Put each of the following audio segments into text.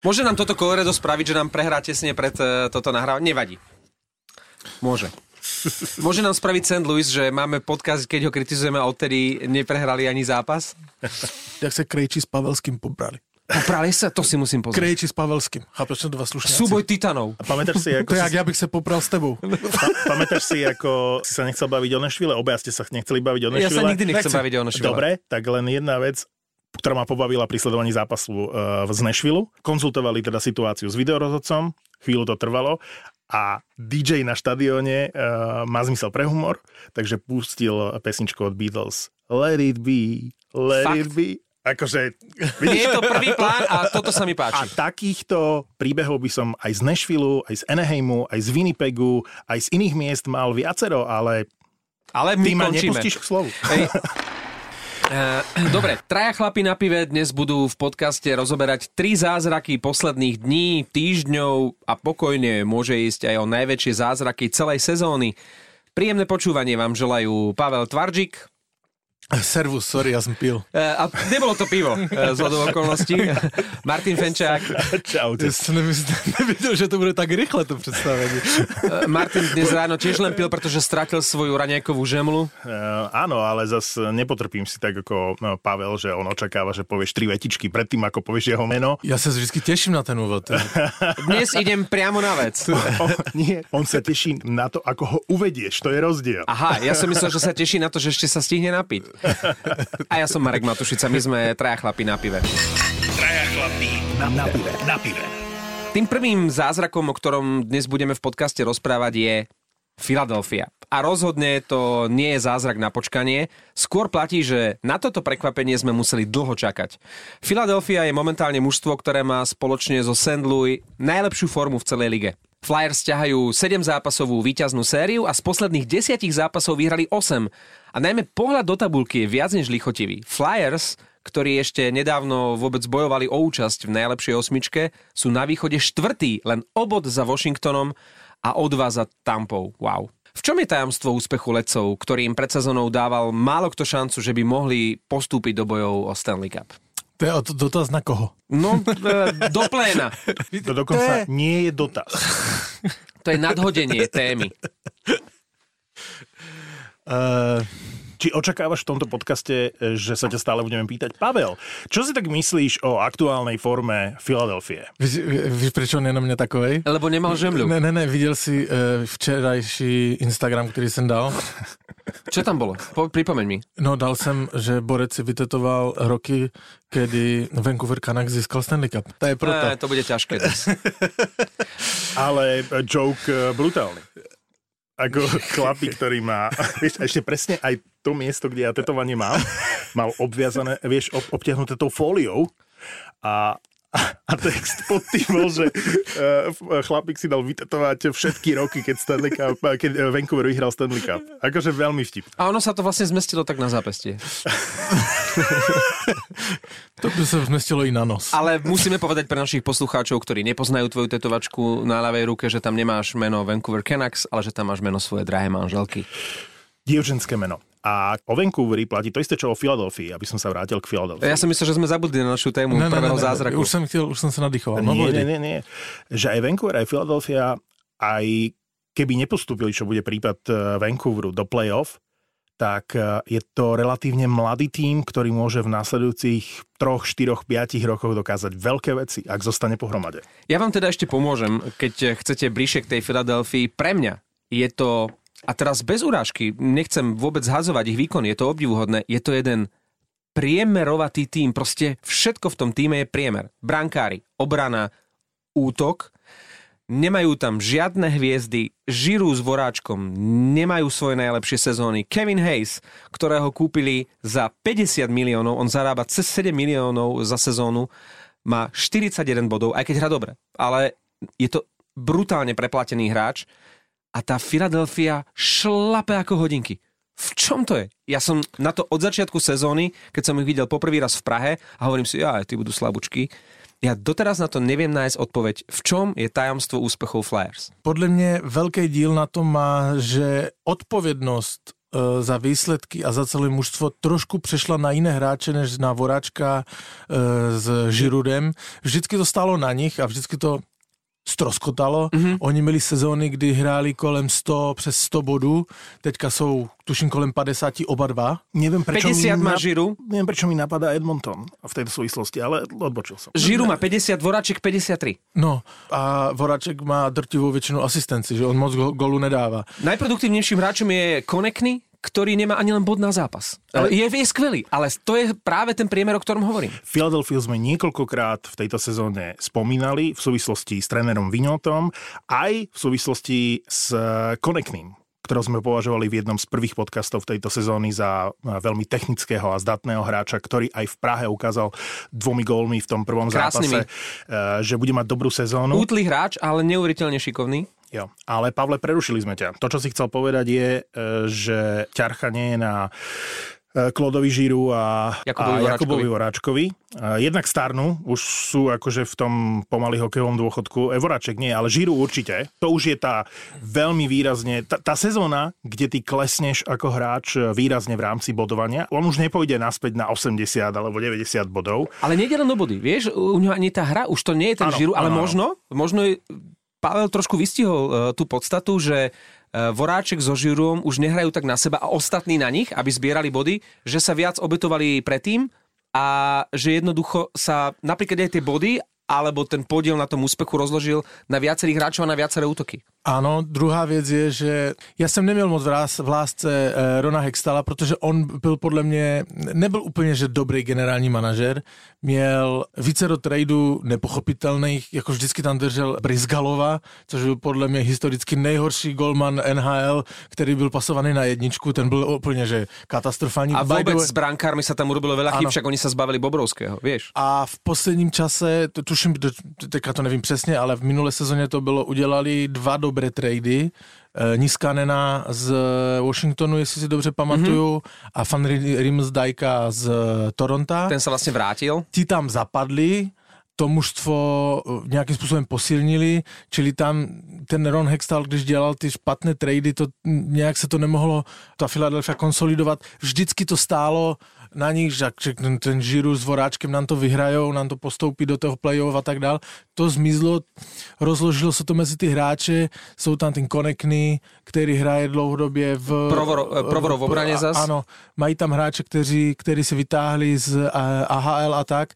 Môže nám toto Coloredo spraviť, že nám prehrá tesne pred uh, toto nahrávanie? Nevadí. Môže. Môže nám spraviť St. Louis, že máme podcast, keď ho kritizujeme a odtedy neprehrali ani zápas? Jak sa Krejči s Pavelským pobrali. Poprali sa? To si musím pozrieť. Krejči s Pavelským. Chápeš, dva slušňáci. Súboj titanov. A pamätáš si, ako To je, si, ja bych sa popral s tebou. pa, pamätáš si, ako si sa nechcel baviť o Nešvile? Obaja ste sa nechceli baviť o Ja Nešvile. sa nikdy nechcem Nechcem. baviť o Nešvile. Dobre, tak len jedna vec, ktorá ma pobavila pri sledovaní zápasu uh, z Nešvilu. Konzultovali teda situáciu s videorozhodcom, chvíľu to trvalo a DJ na štadióne uh, má zmysel pre humor, takže pustil pesničku od Beatles Let it be, let Fakt? it be. Akože, Nie je to prvý plán a toto sa mi a páči. takýchto príbehov by som aj z Nashvilleu, aj z Anaheimu, aj z Winnipegu, aj z iných miest mal viacero, ale Ale ty my ma končíme. nepustíš k slovu. Hej. Eh, Dobre, traja chlapi na pive dnes budú v podcaste rozoberať tri zázraky posledných dní, týždňov a pokojne môže ísť aj o najväčšie zázraky celej sezóny. Príjemné počúvanie vám želajú Pavel Tvarčík Servus, sorry, ja som pil. eh, a nebolo to pivo eh, z hodou okolností. Martin Fenčák. Čaute. Ja som nevidel, že to bude tak rýchle to predstavenie. Eh, Martin dnes ráno tiež len pil, pretože stratil svoju raňajkovú žemlu. Uh, áno, ale zas nepotrpím si tak ako no, Pavel, že on očakáva, že povieš tri vetičky predtým, ako povieš jeho meno. Ja sa vždy teším na ten úvod. Dnes idem priamo na vec. O, nie, on sa teší na to, ako ho uvedieš, to je rozdiel. Aha, ja som myslel, že sa teší na to, že ešte sa stihne napiť. A ja som Marek Matušica, my sme traja chlapi na pive. Traja chlapí na, na pive. Na pive. Tým prvým zázrakom, o ktorom dnes budeme v podcaste rozprávať, je Filadelfia. A rozhodne to nie je zázrak na počkanie. Skôr platí, že na toto prekvapenie sme museli dlho čakať. Filadelfia je momentálne mužstvo, ktoré má spoločne so St. Louis najlepšiu formu v celej lige. Flyers ťahajú 7 zápasovú víťaznú sériu a z posledných 10 zápasov vyhrali 8. A najmä pohľad do tabulky je viac než lichotivý. Flyers, ktorí ešte nedávno vôbec bojovali o účasť v najlepšej osmičke, sú na východe štvrtý, len obod za Washingtonom a o dva za Tampou. Wow. V čom je tajomstvo úspechu ledcov, ktorým pred sezónou dával málo kto šancu, že by mohli postúpiť do bojov o Stanley Cup? To je dotaz na koho? No, e, do pléna. To dokonca nie je dotaz. To je nadhodenie témy. Uh, Či očakávaš v tomto podcaste, že sa ťa stále budeme pýtať? Pavel, čo si tak myslíš o aktuálnej forme Filadelfie? víš, víš, prečo on je na mňa takovej? Lebo nemal žemľu. Ne, ne, ne, videl si uh, včerajší Instagram, ktorý som dal? Čo tam bolo? Po, pripomeň mi. No, dal som, že Borec si vytetoval roky, kedy Vancouver Canucks získal Stanley Cup. To je proto. Ne, to bude ťažké. Ale e, joke e, brutálny. Ako chlapík, ktorý má, vieš, a ešte presne aj to miesto, kde ja tetovanie mám, mal obviazané, vieš, ob, obtiahnuté tou fóliou a, a text pod tým bol, že uh, chlapík si dal vytetovať všetky roky, keď, Stanley Cup, keď eh, Vancouver vyhral Stanley Cup. Akože veľmi vtip. A ono sa to vlastne zmestilo tak na zápestie. To by sa zmestilo i na nos. Ale musíme povedať pre našich poslucháčov, ktorí nepoznajú tvoju tetovačku na ľavej ruke, že tam nemáš meno Vancouver Canucks, ale že tam máš meno svojej drahé manželky. Dievčenské meno. A o Vancouveri platí to isté, čo o Filadelfii, aby som sa vrátil k Filadelfii. Ja som myslel, že sme zabudli na našu tému prvého zázraku. Už som, chtěl, už som sa nadýchoval. No, nie, nie, nie, nie. Že aj Vancouver, aj Philadelphia, aj keby nepostúpili, čo bude prípad eh, Vancouveru do playoff, tak eh, je to relatívne mladý tím, ktorý môže v následujúcich troch, štyroch, piatich rokoch dokázať veľké veci, ak zostane pohromade. Ja vám teda ešte pomôžem, keď chcete bližšie k tej Filadelfii. Pre mňa je to, a teraz bez urážky, nechcem vôbec zhazovať ich výkon, je to obdivuhodné, je to jeden priemerovatý tým, proste všetko v tom týme je priemer. Brankári, obrana, útok, nemajú tam žiadne hviezdy, žirú s voráčkom, nemajú svoje najlepšie sezóny. Kevin Hayes, ktorého kúpili za 50 miliónov, on zarába cez 7 miliónov za sezónu, má 41 bodov, aj keď hrá dobre. Ale je to brutálne preplatený hráč a tá Philadelphia šlape ako hodinky. V čom to je? Ja som na to od začiatku sezóny, keď som ich videl poprvý raz v Prahe a hovorím si, ja, ty budú slabúčky. Ja doteraz na to neviem nájsť odpoveď. V čom je tajomstvo úspechov Flyers? Podle mě velký díl na tom má, že odpovědnost e, za výsledky a za celé mužstvo trošku přešla na jiné hráče než na Voráčka e, s Žirudem. Vždycky to stálo na nich a vždycky to stroskotalo. Mm-hmm. Oni měli sezóny, kdy hráli kolem 100, přes 100 bodů, teďka jsou tuším kolem 50 oba dva. Neviem, prečo 50 mi má nap- Žiru. Neviem, prečo mi napadá Edmonton v tejto súvislosti, ale odbočil som. Žiru má 50, Voráček 53. No a Voraček má drtivou většinu asistenci, že on moc go- golu nedává. Najproduktívnejším hráčom je Konekny, ktorý nemá ani len bod na zápas. Ale je, je skvelý, ale to je práve ten priemer, o ktorom hovorím. Philadelphia sme niekoľkokrát v tejto sezóne spomínali v súvislosti s trénerom Vignotom, aj v súvislosti s Konekným ktorého sme považovali v jednom z prvých podcastov tejto sezóny za veľmi technického a zdatného hráča, ktorý aj v Prahe ukázal dvomi gólmi v tom prvom Krásnymi. zápase, eh, že bude mať dobrú sezónu. Útlý hráč, ale neuveriteľne šikovný. Jo. Ale Pavle, prerušili sme ťa. To, čo si chcel povedať je, e, že ťarcha nie je na e, Klodovi Žíru a Jakubovi a Voráčkovi. Jakubovi Voráčkovi. E, Jednak starnú, už sú akože v tom pomaly hokejovom dôchodku. E, Voráček nie, ale Žíru určite. To už je tá veľmi výrazne, tá, tá sezóna, kde ty klesneš ako hráč výrazne v rámci bodovania. On už nepôjde naspäť na 80 alebo 90 bodov. Ale nejde len o body, vieš, u neho ani tá hra, už to nie je ten Žiru, ale áno. možno, možno je, Pavel trošku vystihol uh, tú podstatu, že uh, Voráček so Žirom už nehrajú tak na seba a ostatní na nich, aby zbierali body, že sa viac obetovali predtým a že jednoducho sa napríklad aj tie body alebo ten podiel na tom úspechu rozložil na viacerých hráčov a na viaceré útoky. Ano, druhá věc je, že já jsem neměl moc v lásce eh, Rona Hextala, protože on byl podle mě, nebyl úplně, že dobrý generální manažer, měl více do tradu nepochopitelných, jako vždycky tam držel Brizgalova, což byl podle mě historicky nejhorší golman NHL, který byl pasovaný na jedničku, ten byl úplně, že katastrofální. A way- s brankármi sa tam urobilo veľa chyb, však oni sa zbavili Bobrovského, vieš. A v posledním čase, to tuším, teďka to nevím přesně, ale v minulé sezóně to bylo, udělali dva dobré trady. Eh, Niskanena z Washingtonu, jestli si dobře pamatuju, mm-hmm. a Van Rimsdijka z Toronto. Ten sa vlastne vrátil. Ti tam zapadli, to mužstvo eh, nějakým způsobem posilnili, čili tam ten Ron Hextall, když dělal ty špatné trady, to nějak se to nemohlo, ta Philadelphia konsolidovat, vždycky to stálo na nich, že, ten, ten Žiru s Voráčkem nám to vyhrajou, nám to postoupí do toho play-off a tak dál. To zmizlo, rozložilo se to mezi ty hráče, jsou tam ten Konekny, který hraje dlouhodobě v... Provoro- eh, Provorov v obraně zas. Ano, mají tam hráče, kteří, kteří si vytáhli z eh, AHL a tak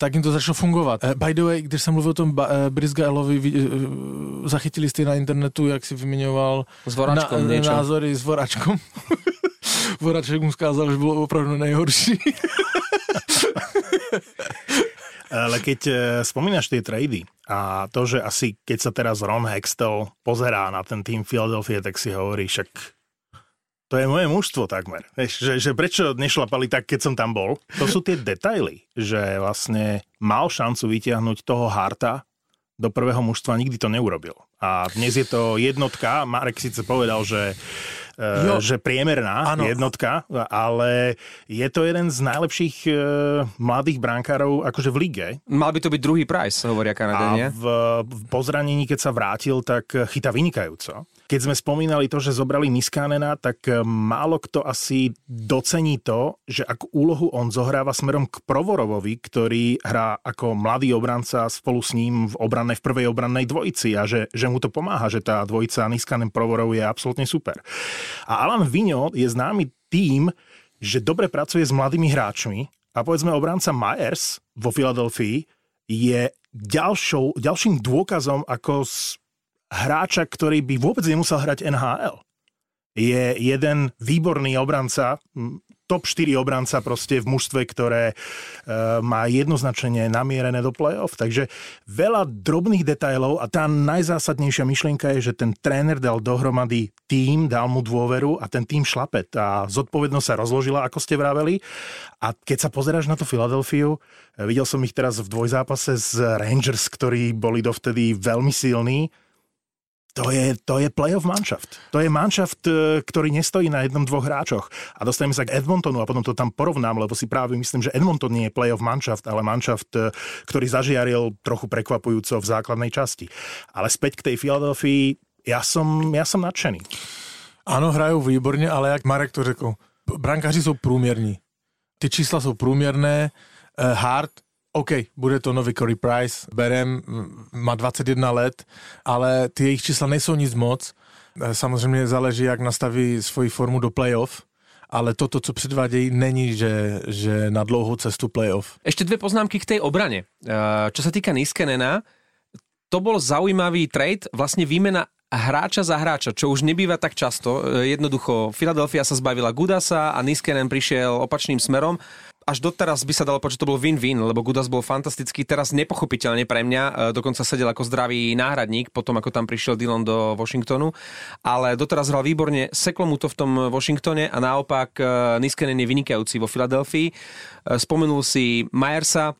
tak jim to začalo fungovat. Eh, By the way, když jsem mluvil o tom eh, zachytili jste na internetu, jak si vyměňoval niečo. názory s Voráčkom. Voráček mu skázal, že bylo opravdu nejhorší. Ale keď e, spomínaš tie trady a to, že asi keď sa teraz Ron Hextell pozerá na ten tým Philadelphia, tak si hovorí, však to je moje mužstvo takmer. Vieš, že, že prečo nešlapali tak, keď som tam bol? To sú tie detaily, že vlastne mal šancu vytiahnuť toho Harta do prvého mužstva, nikdy to neurobil. A dnes je to jednotka, Marek síce povedal, že, Jo. e, že priemerná Áno. jednotka, ale je to jeden z najlepších e, mladých brankárov akože v lige. Mal by to byť druhý price, hovoria A Kanadenia. v, v pozranení, keď sa vrátil, tak chytá vynikajúco. Keď sme spomínali to, že zobrali Niskanena, tak e, málo kto asi docení to, že akú úlohu on zohráva smerom k Provorovovi, ktorý hrá ako mladý obranca spolu s ním v obrannej, v prvej obrannej dvojici a že, že mu to pomáha, že tá dvojica Niskanen Provorov je absolútne super. A Alan Vigno je známy tým, že dobre pracuje s mladými hráčmi a povedzme obranca Myers vo Filadelfii je ďalšou, ďalším dôkazom ako hráča, ktorý by vôbec nemusel hrať NHL. Je jeden výborný obranca, top 4 obranca proste v mužstve, ktoré e, má jednoznačne namierené do play-off. Takže veľa drobných detailov a tá najzásadnejšia myšlienka je, že ten tréner dal dohromady tým, dal mu dôveru a ten tým šlape. Tá zodpovednosť sa rozložila, ako ste vraveli. A keď sa pozeráš na tú Filadelfiu, e, videl som ich teraz v dvojzápase z Rangers, ktorí boli dovtedy veľmi silní, to je, to je playoff manšaft. To je manšaft, e, ktorý nestojí na jednom, dvoch hráčoch. A dostaneme sa k Edmontonu a potom to tam porovnám, lebo si práve myslím, že Edmonton nie je playoff manšaft, ale manšaft, e, ktorý zažiaril trochu prekvapujúco v základnej časti. Ale späť k tej Filadelfii, ja som, ja som nadšený. Ano, hrajou výborně, ale jak Marek to řekl, brankáři jsou průměrní. Ty čísla jsou průměrné. Eh, Hart, OK, bude to nový Corey Price, berem, má 21 let, ale ty jejich čísla nejsou nic moc. Eh, Samozřejmě záleží, jak nastaví svoji formu do playoff, ale toto, co předvádějí, není, že, že na dlouhou cestu playoff. Ešte dve poznámky k tej obrane. Eh, Čo sa týka Niskenena, to bol zaujímavý trade, vlastne výmena hráča za hráča, čo už nebýva tak často. Eh, Jednoducho, Philadelphia sa zbavila Gudasa a Niskenen prišiel opačným smerom. Až doteraz by sa dalo povedať, že to bol win-win, lebo Gudas bol fantastický, teraz nepochopiteľne pre mňa, eh, dokonca sedel ako zdravý náhradník, potom ako tam prišiel Dylan do Washingtonu, ale doteraz hral výborne, seklo mu to v tom Washingtone a naopak eh, Niskenen je vynikajúci vo Filadelfii. Eh, Spomenul si Myersa,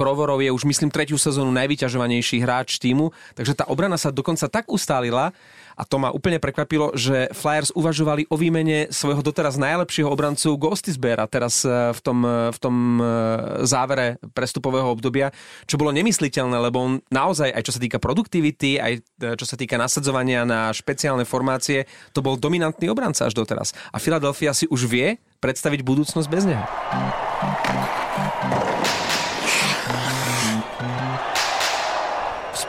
Provorov je už myslím tretiu sezónu najvyťažovanejší hráč týmu, takže tá obrana sa dokonca tak ustálila a to ma úplne prekvapilo, že Flyers uvažovali o výmene svojho doteraz najlepšieho obrancu Gostisbeera teraz eh, v tom, eh, v tom eh, závere prestupového obdobia, čo bolo nemysliteľné, lebo on naozaj, aj čo sa týka produktivity, aj čo sa týka nasadzovania na špeciálne formácie, to bol dominantný obranca až doteraz. A Philadelphia si už vie predstaviť budúcnosť bez neho.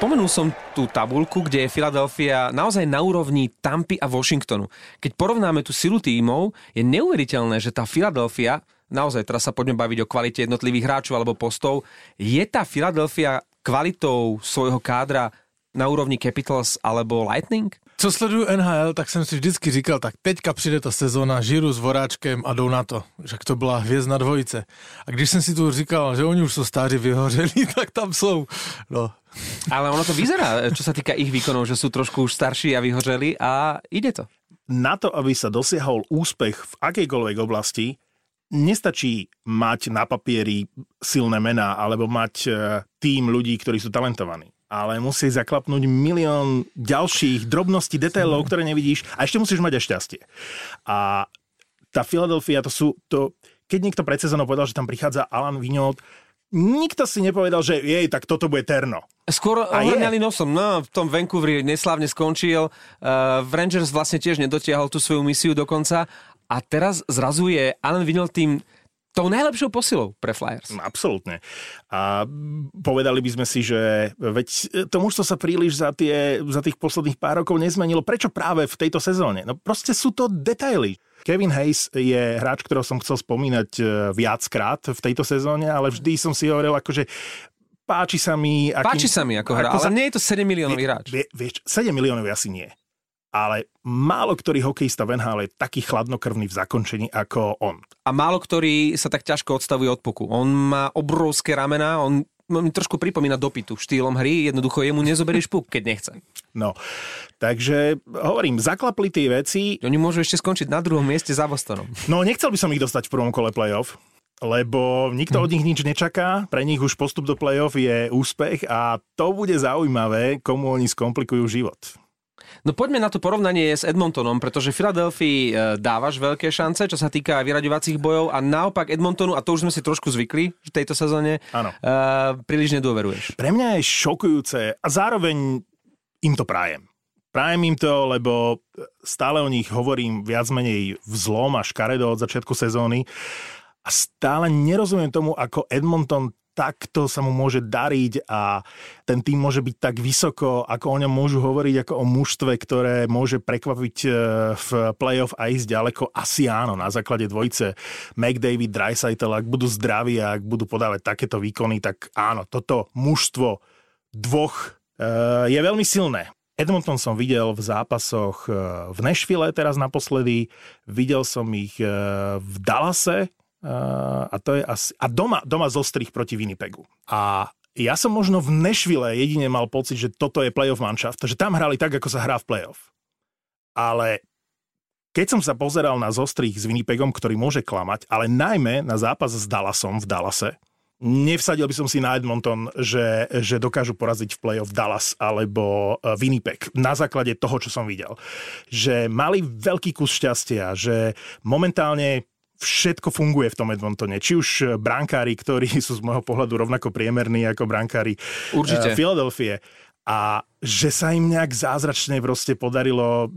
Spomenul som tú tabulku, kde je Philadelphia naozaj na úrovni Tampy a Washingtonu. Keď porovnáme tú silu tímov, je neuveriteľné, že tá Philadelphia, naozaj teraz sa poďme baviť o kvalite jednotlivých hráčov alebo postov, je tá Philadelphia kvalitou svojho kádra na úrovni Capitals alebo Lightning? Co sleduju NHL, tak jsem si vždycky říkal, tak teďka přijde ta sezóna, žiru s Voráčkem a jdou na to. Že to byla hvězdna dvojice. A když jsem si tu říkal, že oni už jsou stáři vyhořeli, tak tam jsou. No, Ale ono to vyzerá, čo sa týka ich výkonov, že sú trošku už starší a vyhořeli a ide to. Na to, aby sa dosiahol úspech v akejkoľvek oblasti, nestačí mať na papieri silné mená alebo mať e, tým ľudí, ktorí sú talentovaní. Ale musí zaklapnúť milión ďalších drobností, detailov, ktoré nevidíš a ešte musíš mať aj šťastie. A tá Philadelphia, to sú... To, keď niekto pred sezónou povedal, že tam prichádza Alan Vigneault, nikto si nepovedal, že jej, tak toto bude terno. Skôr ohrňali nosom. No, v tom Vancouveri neslávne skončil. Uh, v Rangers vlastne tiež nedotiahol tú svoju misiu dokonca. A teraz zrazu je Alan Vigneault tým tou najlepšou posilou pre Flyers. No, absolútne. A povedali by sme si, že veď to mužstvo sa príliš za, tie, za tých posledných pár rokov nezmenilo. Prečo práve v tejto sezóne? No proste sú to detaily. Kevin Hayes je hráč, ktorého som chcel spomínať e, viackrát v tejto sezóne, ale vždy som si hovoril, akože páči sa mi... Akým, Páči sa mi ako hra, ako ale sa- nie je to 7 miliónový hráč. Vie, vieš, 7 miliónov asi nie. Ale málo ktorý hokejista v NHL je taký chladnokrvný v zakončení ako on. A málo ktorý sa tak ťažko odstavuje od puku. On má obrovské ramena, on mi trošku pripomína dopytu štýlom hry, jednoducho jemu nezoberieš puk, keď nechce. No, takže hovorím, zaklapli tie veci, Oni môžu ešte skončiť na druhom mieste za Bostonom. No nechcel by som ich dostať v prvom kole playoff, lebo nikto od nich nič nečaká, pre nich už postup do playoff je úspech a to bude zaujímavé, komu oni skomplikujú život. No poďme na to porovnanie s Edmontonom, pretože Filadelfii e, dávaš veľké šance, čo sa týka vyraďovacích bojov a naopak Edmontonu, a to už sme si trošku zvykli v tejto sezóne, Áno. uh, príliš nedôveruješ. Pre mňa je šokujúce a zároveň im to prajem. Prajem im to, lebo stále o nich hovorím viac menej v zlom a škaredo od začiatku sezóny a stále nerozumiem tomu, ako Edmonton takto sa mu môže dariť a ten tým môže byť tak vysoko, ako o ňom môžu hovoriť ako o mužstve, ktoré môže prekvapiť e, v playoff a ísť ďaleko. Asi áno, na základe dvojice McDavid, Dreisaitl, ak budú zdraví a ak budú podávať takéto výkony, tak áno, toto mužstvo dvoch e, je veľmi silné. Edmonton som videl v zápasoch e, v Nashville teraz naposledy, videl som ich v Dallase a to je asi... A doma, doma zo proti Winnipegu. A ja som možno v Nashville jedine mal pocit, že toto je playoff manšaft, že tam hrali tak, ako sa hrá v playoff. Ale keď som sa pozeral na zostrých s Winnipegom, ktorý môže klamať, ale najmä na zápas s Dallasom v Dallase, nevsadil by som si na Edmonton, že, že dokážu poraziť v playoff Dallas alebo eh, Winnipeg na základe toho, čo som videl. Že mali veľký kus šťastia, že momentálne všetko funguje v tom Edmontone. Či už brankári, ktorí sú z môjho pohľadu rovnako priemerní ako brankári Určite. eh, Philadelphie. a že sa im nejak zázračne proste podarilo e,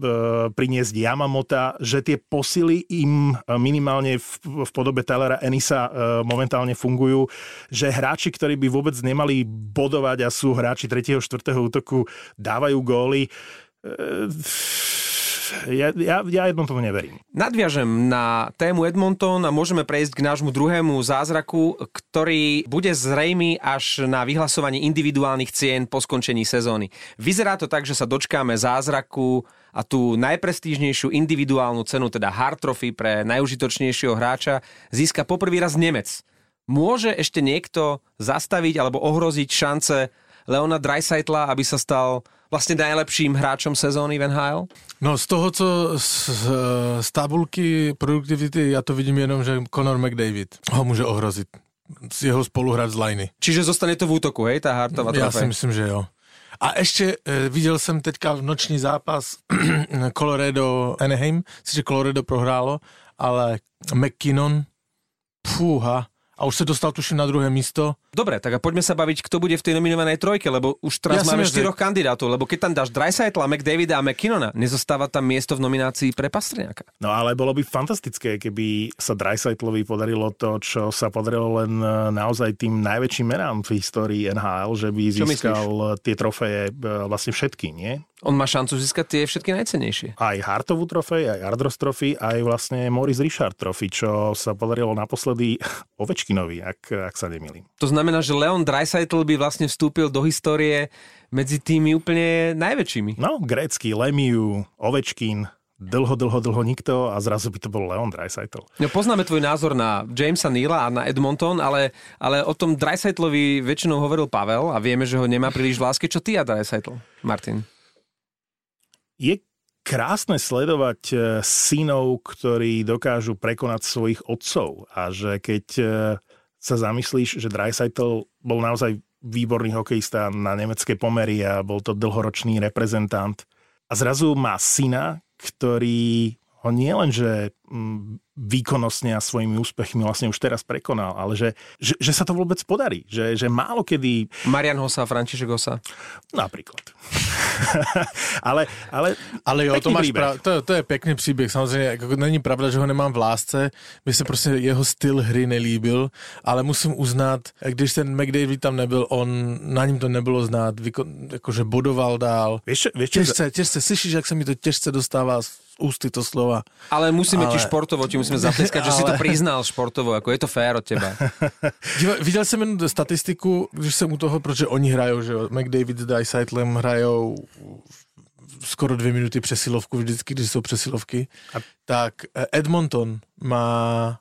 priniesť Yamamota, že tie posily im minimálne v, v podobe Tylera Enisa e, momentálne fungujú, že hráči, ktorí by vôbec nemali bodovať a sú hráči 3. 4. útoku, dávajú góly. E, ja, ja, ja Edmontonu neverím. Nadviažem na tému Edmonton a môžeme prejsť k nášmu druhému zázraku, ktorý bude zrejmy až na vyhlasovanie individuálnych cien po skončení sezóny. Vyzerá to tak, že sa dočkáme zázraku a tú najprestížnejšiu individuálnu cenu, teda Hard Trophy pre najužitočnejšieho hráča, získa poprvý raz Nemec. Môže ešte niekto zastaviť alebo ohroziť šance Leona Dreisaitla, aby sa stal vlastne najlepším hráčom sezóny v NHL? No z toho, co z, z tabulky produktivity, ja to vidím jenom, že Conor McDavid ho môže ohroziť. Z jeho spoluhrať z liny. Čiže zostane to v útoku, hej, tá Hartová Ja si myslím, že jo. A ešte e, viděl jsem teďka noční zápas Colorado Anaheim, sice Colorado prohrálo, ale McKinnon, fúha, a už sa dostal tuším na druhé místo. Dobre, tak a poďme sa baviť, kto bude v tej nominovanej trojke, lebo už teraz ja máme štyroch kandidátov, lebo keď tam dáš Dreisaitla, McDavida a McKinnona, nezostáva tam miesto v nominácii pre Pastrňáka. No ale bolo by fantastické, keby sa Dreisaitlovi podarilo to, čo sa podarilo len e, naozaj tým najväčším menám v histórii NHL, že by získal tie trofeje e, vlastne všetky, nie? On má šancu získať tie všetky najcenejšie. Aj Hartovú trofej, aj Ardros trofy, aj vlastne Morris Richard trofy, čo sa podarilo naposledy Ovečkinovi, ak, ak sa nemýlim. To znamená, že Leon Dreisaitl by vlastne vstúpil do histórie medzi tými úplne najväčšími. No, grécky, Lemiu, Ovečkin, dlho, dlho, dlho nikto a zrazu by to bol Leon Dreisaitl. No, poznáme tvoj názor na Jamesa Neela a na Edmonton, ale, ale o tom Dreisaitlovi väčšinou hovoril Pavel a vieme, že ho nemá príliš v láske. Čo ty a Dreisaitl, Martin? je krásne sledovať e, synov, ktorí dokážu prekonať svojich otcov a že keď e, sa zamyslíš, že Dreisaitl bol naozaj výborný hokejista na nemecké pomery a bol to dlhoročný reprezentant. A zrazu má syna, ktorý ho nie len, že mm, výkonnostne a svojimi úspechmi vlastne už teraz prekonal, ale že, že, že sa to vôbec podarí. Že, že málo kedy... Marian Hosa, František Hosa. Napríklad. ale, ale, ale jo, to, máš prav, to, to je pekný příběh. Samozřejmě jako není pravda, že ho nemám v lásce. Mi se prostě jeho styl hry nelíbil, ale musím uznat, když ten McDavid tam nebyl, on, na ním to nebylo znát, jakože bodoval dál. Vieš, vieš, těžce, těžce, slyšíš, jak se mi to těžce dostává ústy to slova. Ale musíme ale... ti športovo, ti musíme zatleskať, ale... že si to priznal športovo, ako je to fér od teba. Viděl jsem jednu statistiku, když jsem u toho, protože oni hrajou, že McDavid s Dysaitlem hrajou skoro dvě minuty přesilovku vždycky, když jsou přesilovky, a... tak eh, Edmonton má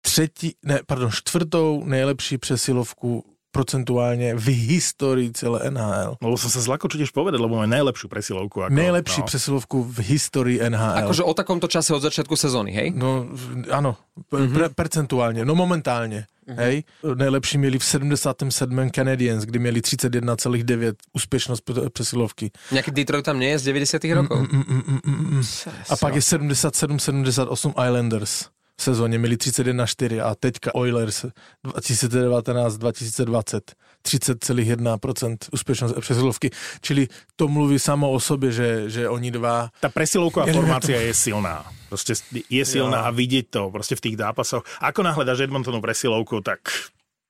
třetí, ne, pardon, čtvrtou nejlepší přesilovku procentuálne v histórii celé NHL. Mohol som sa zlako čo tiež povedať, lebo máme najlepšiu presilovku. Ako, Najlepší no. presilovku v histórii NHL. Akože o takomto čase od začiatku sezóny, hej? No, áno, mm-hmm. pre, percentuálne, no momentálne. Mm-hmm. Hej, nejlepší měli v 77. Canadiens, kdy měli 31,9 úspěšnost přesilovky. Nějaký Detroit tam nie je z 90. rokov? Mm, mm, mm, mm, mm. mm. A pak je 77-78 Islanders sezóně měli 31-4 a teďka Oilers 2019-2020 30,1% úspěšnost přesilovky. Čili to mluví samo o sobě, že, že oni dva... Ta presilovková formácia je silná. Prostě je silná jo. a vidieť to prostě v tých zápasoch. Ako náhle dáš Edmontonu presilovku, tak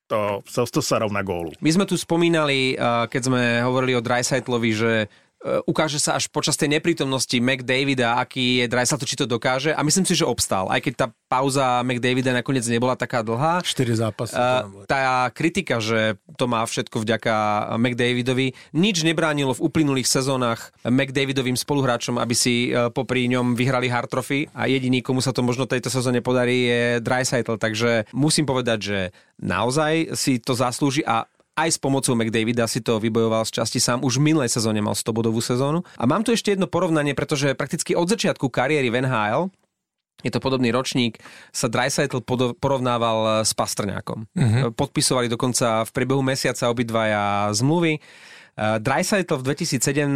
to, to, to sa rovná gólu. My sme tu spomínali, keď sme hovorili o Dreisaitlovi, že ukáže sa až počas tej neprítomnosti McDavida, aký je Dreisaitl, či to dokáže. A myslím si, že obstál. Aj keď tá pauza McDavida nakoniec nebola taká dlhá. 4 zápasy. Uh, tá kritika, že to má všetko vďaka McDavidovi, nič nebránilo v uplynulých sezónach McDavidovým spoluhráčom, aby si uh, popri ňom vyhrali hard trophy a jediný, komu sa to možno tejto sezóne podarí, je Dreisaitl. Takže musím povedať, že naozaj si to zaslúži a aj s pomocou McDavida si to vybojoval z časti sám. Už v minulej sezóne mal 100 bodovú sezónu. A mám tu ešte jedno porovnanie, pretože prakticky od začiatku kariéry v NHL je to podobný ročník, sa Dreisaitl porovnával s Pastrňákom. Uh-huh. Podpisovali dokonca v priebehu mesiaca obidvaja zmluvy. Dreisaitl v 2017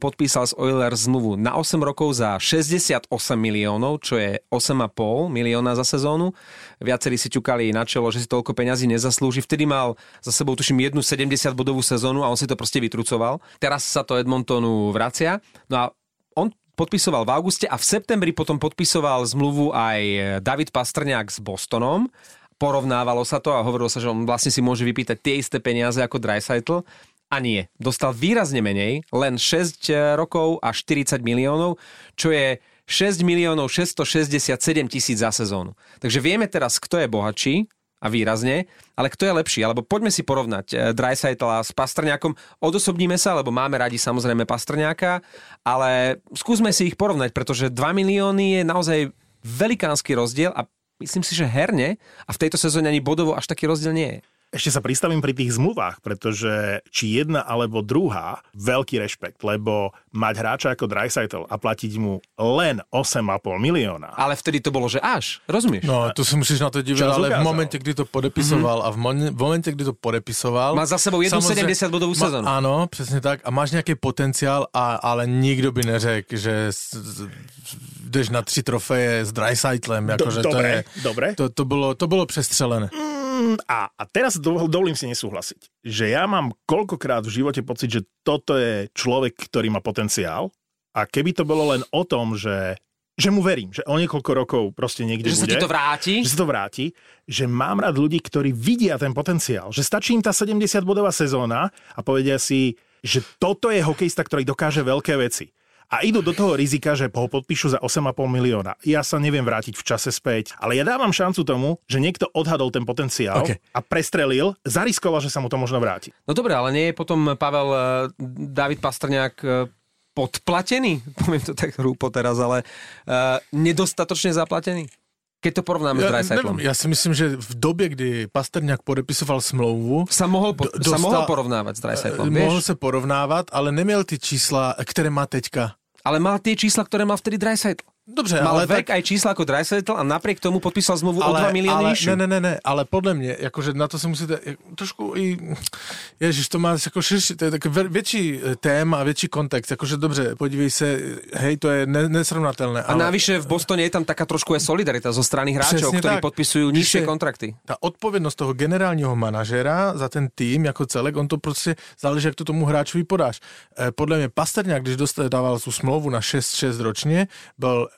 podpísal z Oilers zmluvu na 8 rokov za 68 miliónov, čo je 8,5 milióna za sezónu. Viacerí si ťukali na čelo, že si toľko peňazí nezaslúži. Vtedy mal za sebou, tuším, jednu 70 bodovú sezónu a on si to proste vytrucoval. Teraz sa to Edmontonu vracia. No a on podpisoval v auguste a v septembri potom podpisoval zmluvu aj David Pastrňák s Bostonom porovnávalo sa to a hovorilo sa, že on vlastne si môže vypýtať tie isté peniaze ako Dreisaitl a nie. Dostal výrazne menej, len 6 rokov a 40 miliónov, čo je 6 miliónov 667 tisíc za sezónu. Takže vieme teraz, kto je bohatší a výrazne, ale kto je lepší? Alebo poďme si porovnať eh, Dreisaitla s Pastrňákom. Odosobníme sa, lebo máme radi samozrejme Pastrňáka, ale skúsme si ich porovnať, pretože 2 milióny je naozaj velikánsky rozdiel a myslím si, že herne a v tejto sezóne ani bodovo až taký rozdiel nie je. Ešte sa pristavím pri tých zmluvách, pretože či jedna alebo druhá, veľký rešpekt, lebo mať hráča ako Dreisaitl a platiť mu len 8,5 milióna. Ale vtedy to bolo, že až, rozumieš? No, tu si musíš na to divať, ale v momente, kdy to podepisoval mm-hmm. a v, mo- v momente, kdy to podepisoval... Má za sebou jednu 70 bodovú sezónu. Áno, přesně tak. A máš nějaký potenciál, a, ale nikdo by neřekl, že jdeš na tři trofeje s Dreisaitlem. Jako, Do, dobre, to je, dobre. To, to, bylo, to bylo přestřelené. Mm, a, a teraz do, dovolím si nesúhlasiť, že ja mám koľkokrát v živote pocit, že toto je človek, ktorý má potenciál a keby to bolo len o tom, že že mu verím, že o niekoľko rokov proste niekde že bude. Že sa ti to vráti? Že sa to vráti. Že mám rád ľudí, ktorí vidia ten potenciál. Že stačí im tá 70-bodová sezóna a povedia si, že toto je hokejista, ktorý dokáže veľké veci a idú do toho rizika, že ho podpíšu za 8,5 milióna. Ja sa neviem vrátiť v čase späť, ale ja dávam šancu tomu, že niekto odhadol ten potenciál okay. a prestrelil, zariskoval, že sa mu to možno vráti. No dobre, ale nie je potom Pavel uh, David Pastrňák uh, podplatený? Poviem to tak hrúpo teraz, ale uh, nedostatočne zaplatený? Keď to porovnáme ja, s Dreisaitlom. Ja si myslím, že v době, kdy Pasterňák podepisoval smlouvu... Sa mohol, po, dostal, sa mohol porovnávať s Dreisaitlom, vieš? Mohol sa porovnávať, ale neměl ty čísla, které má teďka. Ale mal tie čísla, ktoré mal vtedy Dreisaitl. Dobře, Mal ale vek tak... aj čísla ako Dreisaitl a napriek tomu podpísal zmluvu ale, o 2 milióny ale, Ne, ne, ne, ne, ale podle mě, jakože na to se musíte trošku i, ježiš, to má jako širší, to je také větší e, téma a větší kontext, jakože dobře, podívej se, hej, to je ne, nesrovnatelné. A ale... navyše v Bostone je tam taká trošku je solidarita zo strany hráčov, Přesně ktorí tak. podpisujú nižšie kontrakty. Ta odpovědnost toho generálního manažera za ten tým jako celek, on to prostě záleží, jak to tomu hráčovi podáš. E, podle mě Pasterňák, když dostával tu smlouvu na 6-6 ročně, byl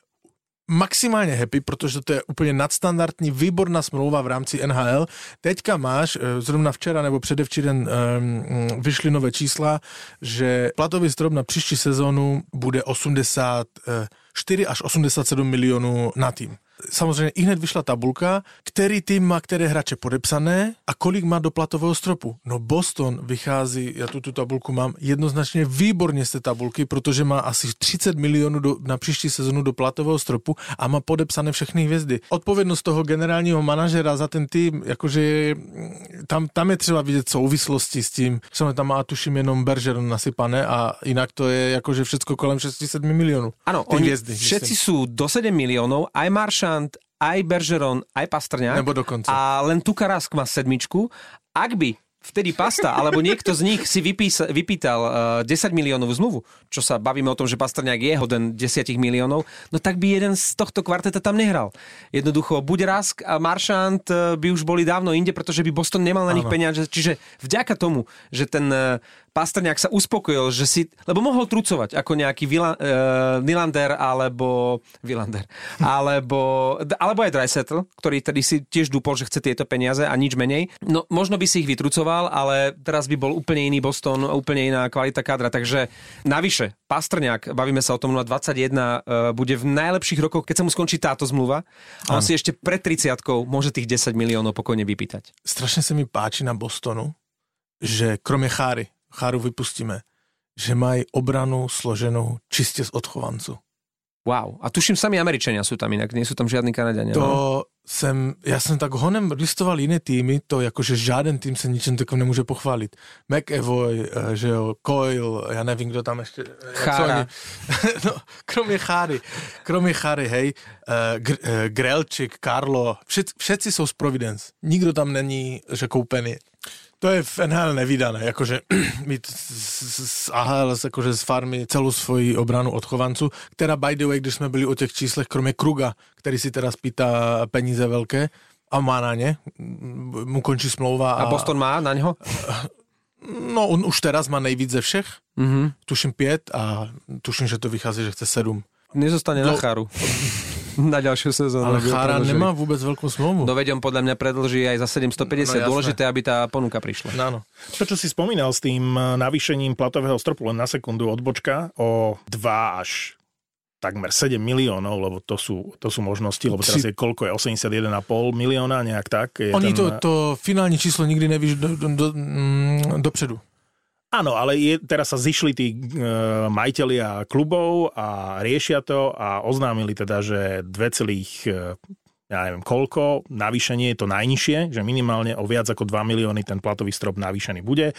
maximálně happy, protože to je úplně nadstandardní, výborná smlouva v rámci NHL. Teďka máš, eh, zrovna včera nebo předevčíren um, vyšly nové čísla, že platový strop na příští sezónu bude 84 až 87 milionů na tým samozřejmě i hned vyšla tabulka, který tým má které hráče podepsané a kolik má do platového stropu. No Boston vychází, já tu, tu tabulku mám, jednoznačně výborně z té tabulky, protože má asi 30 milionů do, na příští sezonu do platového stropu a má podepsané všechny hvězdy. Odpovědnost toho generálního manažera za ten tým, jakože tam, tam je třeba vidět souvislosti s tím, že tam má tuším jenom Bergeron nasypané a jinak to je jakože všechno kolem 6-7 milionů. Ano, oni všetci myslím. sú do 7 milionov, aj Marshall Maršant, aj Bergeron, aj Pastrňák. Nebo dokonca. A len Tukarask má sedmičku. Ak by vtedy Pasta, alebo niekto z nich si vypísa, vypýtal uh, 10 miliónovú zmluvu, čo sa bavíme o tom, že Pastrňák je hoden 10 miliónov, no tak by jeden z tohto kvarteta tam nehral. Jednoducho, buď Rask a Maršant uh, by už boli dávno inde, pretože by Boston nemal na nich peniaze. Čiže vďaka tomu, že ten uh, Pastrňák sa uspokojil, že si, lebo mohol trucovať ako nejaký Vila, uh, Nylander alebo Vilander, alebo, alebo aj Dreisetl, ktorý tedy si tiež dúpol, že chce tieto peniaze a nič menej. No možno by si ich vytrucoval, ale teraz by bol úplne iný Boston, úplne iná kvalita kádra, takže navyše, Pastrňák, bavíme sa o tom 21, uh, bude v najlepších rokoch, keď sa mu skončí táto zmluva. A on si ešte pred 30 môže tých 10 miliónov pokojne vypýtať. Strašne sa mi páči na Bostonu, že kromě Cháry, Cháru vypustíme, že mají obranu složenou čistě z odchovanců. Wow. A tuším, sami Američania sú tam inak, nie sú tam žiadni Kanadiania. To no? jsem, já jsem tak honem listoval jiné týmy, to jakože žádný tým se ničem takovým nemůže pochválit. McEvoy, eh, že jo, Coil, já nevím, kdo tam ještě... Chára. no, kromě Cháry, kromě Cháry, hej, uh, Gr- uh, Grelčik, Karlo, všet, všetci jsou z Providence. Nikdo tam není, že koupený. To je v NHL nevydané, jakože mít z, AHL, jakože z farmy celou svoji obranu od chovanců, která by the way, když jsme byli o těch číslech, kromě Kruga, který si teraz pýta peníze velké, a má na ně, mu končí smlouva. A Boston má na ňo? No, on už teraz má nejvíc ze všech, Mhm. tuším pět a tuším, že to vychází, že chce sedm. Nezostane na No. cháru. na ďalšiu sezónu. Ale Chára nemá vůbec velkou smlouvu. No veď podľa mňa predlží aj za 750. No. Dôležité, aby tá ponuka prišla. No, áno. To, čo si spomínal s tým eh, navýšením platového stropu, len na sekundu odbočka, o 2 až takmer 7 miliónov, lebo to sú, to sú možnosti, lebo teraz je koľko je, 81,5 milióna, nejak tak. Je Oni ten, to, to finální číslo nikdy nevíš do, do, do, mm, dopředu. Áno, ale je, teraz sa zišli tí e, majiteľia klubov a riešia to a oznámili teda, že 2, e, ja neviem koľko, navýšenie je to najnižšie, že minimálne o viac ako 2 milióny ten platový strop navýšený bude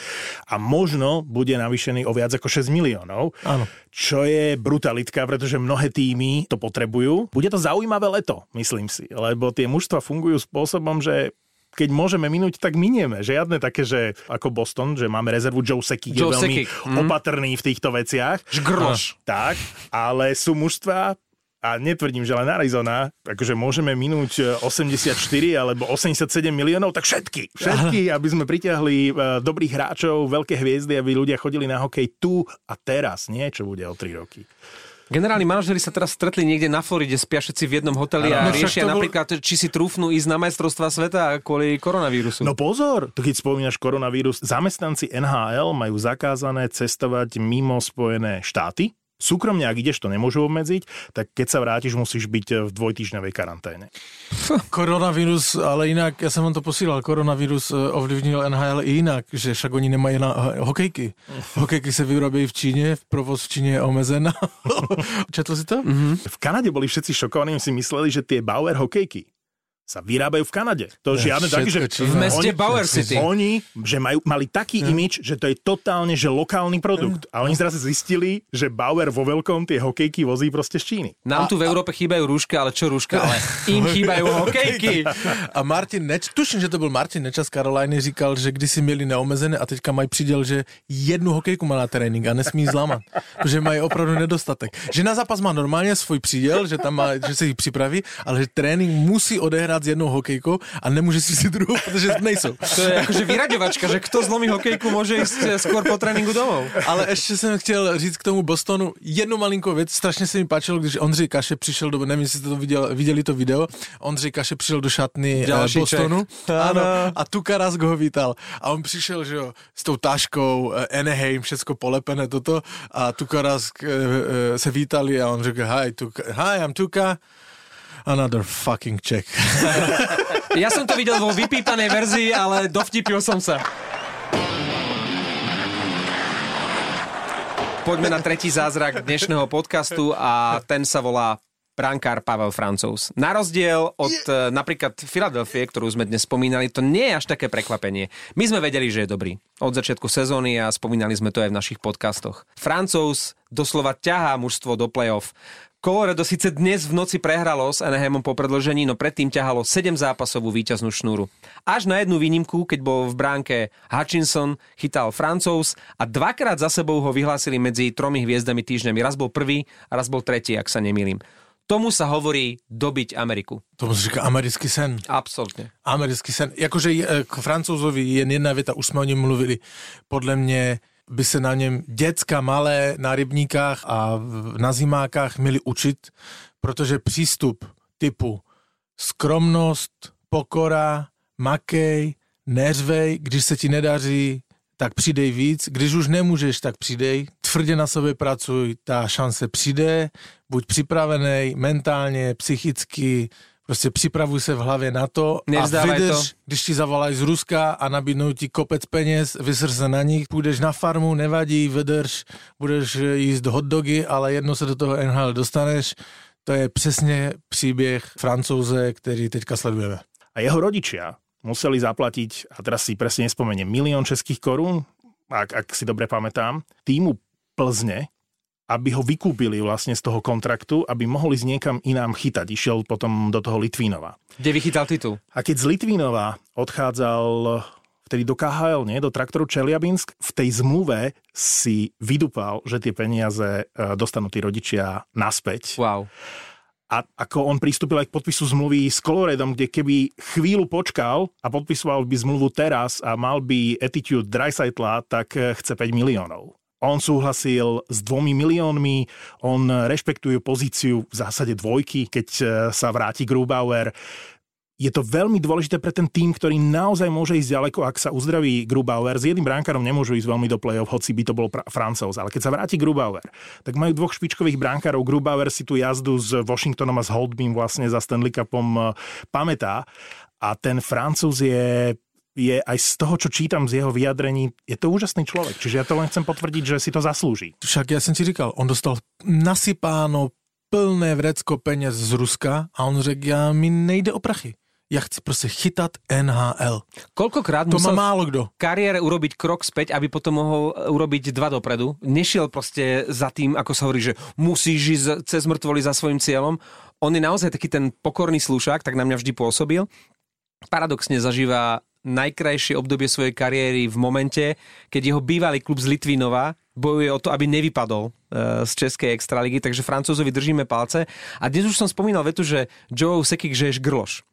a možno bude navýšený o viac ako 6 miliónov, Áno. čo je brutalitka, pretože mnohé týmy to potrebujú. Bude to zaujímavé leto, myslím si, lebo tie mužstva fungujú spôsobom, že keď môžeme minúť, tak minieme. Žiadne také, že ako Boston, že máme rezervu Joe Sekik, je Joe veľmi Sakic, mhm. opatrný v týchto veciach. Žgrloš. Tak, ale sú mužstva, a netvrdím, že len Arizona, akože môžeme minúť e, 84 alebo 87 miliónov, tak všetky, všetky, aby sme pritiahli e, dobrých hráčov, veľké hviezdy, aby ľudia chodili na hokej tu a teraz, nie čo bude o 3 roky. Generálni manažeri sa teraz stretli niekde na Floride, spia všetci v jednom hoteli a No riešia bol- napríklad, či si trúfnú ísť na majstrovstva sveta kvôli koronavírusu. No pozor, keď spomínaš koronavírus, zamestnanci NHL majú zakázané cestovať mimo Spojené štáty. Súkromne, ak ideš, to nemôžu obmedziť, tak keď sa vrátiš, musíš byť v dvojtýždňovej karanténe. Koronavirus, ale jinak, já jsem vám to posílal, koronavirus eh, ovlivnil NHL i jinak, že však oni nemají na eh, hokejky. Hokejky se vyrobí v Číně, provoz v Číně je omezen. Četl si to? V Kanade boli všetci šokovaní, si mysleli, že tie Bauer hokejky sa vyrábajú v Kanade. To Je, žiadne také, že... v meste oni- Bauer City. Oni, že majú, mali taký imič, že to je totálne, že lokálny produkt. A oni zrazu zistili, že Bauer vo veľkom tie hokejky vozí proste z Číny. Nám tu v Európe chýbajú rúška, ale čo rúška? Ale im chýbajú hokejky. A Martin Neč, tuším, že to byl Martin Nečas z Karolajny, říkal, že kdysi měli neomezené a teďka mají přiděl, že jednu hokejku má na trénink a nesmí zlamat. že mají opravdu nedostatek. Že na zápas má normálně svůj příděl, že tam má, že se jich připraví, ale že trénink musí odehrát s jednou hokejkou a nemůže si si druhou, protože nejsou. To je akože vyraďovačka, že kto zlomí hokejku, môže ísť skôr po tréningu domov. Ale ještě jsem chtěl říct k tomu Bostonu jednu malinkou věc. Strašně se mi páčilo, když Ondřej Kaše přišel do, nevím, jestli jste to viděl, viděli to video, Ondřej Kaše přišel do šatny eh, Ďalší Bostonu. Čech. Ano. A Tukaras ho vítal. A on přišel, že jo, s tou táškou, eh, Anaheim, všecko polepené toto. A Tukaras eh, eh, se vítali a on řekl, hi, Tuka, hi, I'm Tuka. Another fucking Czech. Ja som to videl vo vypípanej verzii, ale dovtipil som sa. Poďme na tretí zázrak dnešného podcastu a ten sa volá brankár Pavel Francouz. Na rozdiel od yeah. napríklad Filadelfie, ktorú sme dnes spomínali, to nie je až také prekvapenie. My sme vedeli, že je dobrý. Od začiatku sezóny a spomínali sme to aj v našich podcastoch. Francouz doslova ťahá mužstvo do play-off. Colorado síce dnes v noci prehralo s Anaheimom po predložení, no predtým ťahalo 7 zápasovú víťaznú šnúru. Až na jednu výnimku, keď bol v bránke Hutchinson, chytal Francouz a dvakrát za sebou ho vyhlásili medzi tromi hviezdami týždňami. Raz bol prvý a raz bol tretí, ak sa nemýlim. Tomu sa hovorí dobiť Ameriku. Tomu se říká americký sen. Absolutně. Americký sen. Jakože eh, k francouzovi jen jedna věta, už jsme o něm mluvili. Podle mě by se na něm děcka malé na rybníkách a na zimákách měli učit, protože přístup typu skromnost, pokora, makej, neřvej, když se ti nedaří, tak přidej víc, když už nemůžeš, tak přidej, tvrdě na sobě pracuj, ta šance přijde, buď připravený mentálně, psychicky, prostě připravuj se v hlavě na to a Nevzdávaj vydrž, to. když ti zavolají z Ruska a nabídnou ti kopec peněz, vysr se na nich, půjdeš na farmu, nevadí, vydrž, budeš jíst hotdogy, ale jedno se do toho NHL dostaneš, to je přesně příběh francouze, který teďka sledujeme. A jeho rodičia museli zaplatiť, a teraz si presne nespomeniem, milión českých korún, ak, ak si dobre pamätám, týmu Plzne, aby ho vykúpili vlastne z toho kontraktu, aby mohli ísť niekam inám chytať. Išiel potom do toho Litvínova. Kde vychytal titul? A keď z Litvínova odchádzal vtedy do KHL, nie, do traktoru Čeliabinsk, v tej zmluve si vydupal, že tie peniaze e, dostanú tí rodičia naspäť. Wow. A ako on pristúpil aj k podpisu zmluvy s Coloredom, kde keby chvíľu počkal a podpisoval by zmluvu teraz a mal by attitude Dreisaitla, tak e, chce 5 miliónov. On súhlasil s dvomi miliónmi, on rešpektuje pozíciu v zásade dvojky, keď e, sa vráti Grubauer je to veľmi dôležité pre ten tým, ktorý naozaj môže ísť ďaleko, ak sa uzdraví Grubauer. S jedným bránkarom nemôžu ísť veľmi do play-off, hoci by to bol pra- Francouz. Ale keď sa vráti Grubauer, tak majú dvoch špičkových bránkárov. Grubauer si tú jazdu s Washingtonom a s Holdbym vlastne za Stanley Cupom e, pamätá. A ten Francúz je je aj z toho, čo čítam z jeho vyjadrení, je to úžasný človek. Čiže ja to len chcem potvrdiť, že si to zaslúži. Však ja som ti říkal, on dostal nasypáno plné vrecko peniaz z Ruska a on řekl, ja mi nejde o prachy ja chci proste chytať NHL. Koľkokrát to musel má málo kto. kariére urobiť krok späť, aby potom mohol urobiť dva dopredu. Nešiel proste za tým, ako sa hovorí, že musíš ísť cez mŕtvoly za svojim cieľom. On je naozaj taký ten pokorný slušák, tak na mňa vždy pôsobil. Paradoxne zažíva najkrajšie obdobie svojej kariéry v momente, keď jeho bývalý klub z Litvinova bojuje o to, aby nevypadol e, z Českej extraligy, takže Francúzovi držíme palce. A dnes už som spomínal vetu, že Joe Sekik, že je grloš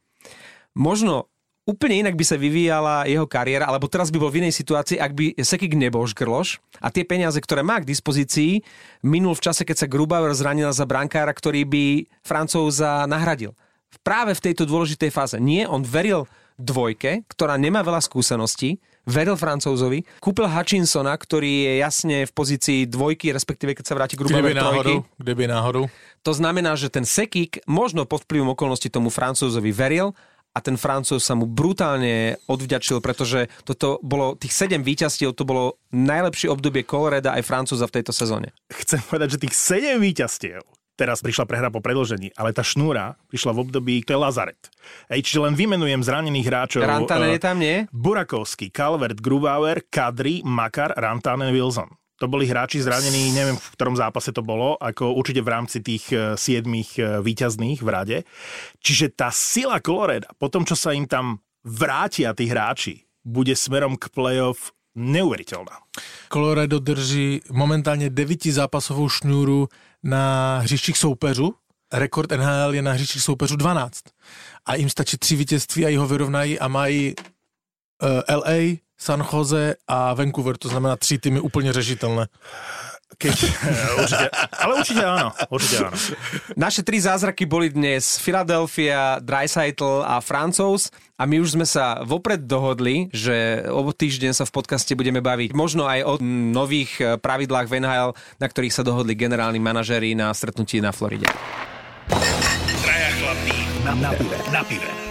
možno úplne inak by sa vyvíjala jeho kariéra, alebo teraz by bol v inej situácii, ak by Sekik nebol škrloš a tie peniaze, ktoré má k dispozícii, minul v čase, keď sa Grubauer zranil za brankára, ktorý by Francúza nahradil. Práve v tejto dôležitej fáze. Nie, on veril dvojke, ktorá nemá veľa skúseností, veril Francúzovi, kúpil Hutchinsona, ktorý je jasne v pozícii dvojky, respektíve keď sa vráti Kde by náhodou, kde by náhodou. To znamená, že ten Sekik možno pod vplyvom okolností tomu Francúzovi veril a ten Francúz sa mu brutálne odvďačil, pretože toto bolo, tých 7 víťazstiev, to bolo najlepšie obdobie Coloreda aj Francúza v tejto sezóne. Chcem povedať, že tých 7 víťazstiev teraz prišla prehra po predlžení, ale tá šnúra prišla v období, to je Lazaret. Ej, čiže len vymenujem zranených hráčov. Rantanen uh, je tam, nie? Burakovský, Calvert, Grubauer, Kadri, Makar, Rantanen, Wilson to boli hráči zranení, neviem v ktorom zápase to bolo, ako určite v rámci tých eh, siedmých eh, výťazných v rade. Čiže tá sila Coloreda, po tom, čo sa im tam vrátia tí hráči, bude smerom k playoff neuveriteľná. Colorado drží momentálně devíti zápasovou šňůru na hřištích soupeřů. Rekord NHL je na hřištích soupeřů 12. A jim stačí tři vítězství a jeho vyrovnají a mají uh, eh, LA, San Jose a Vancouver, to znamená tři týmy úplně řešitelné. Keď, určite, ale určite áno, určite áno. Naše tri zázraky boli dnes Philadelphia, Dreisaitl a Francouz a my už sme sa vopred dohodli, že o týždeň sa v podcaste budeme baviť možno aj o nových pravidlách v NHL, na ktorých sa dohodli generálni manažeri na stretnutí na Floride. Traja chlapí na, na pive. Na pive.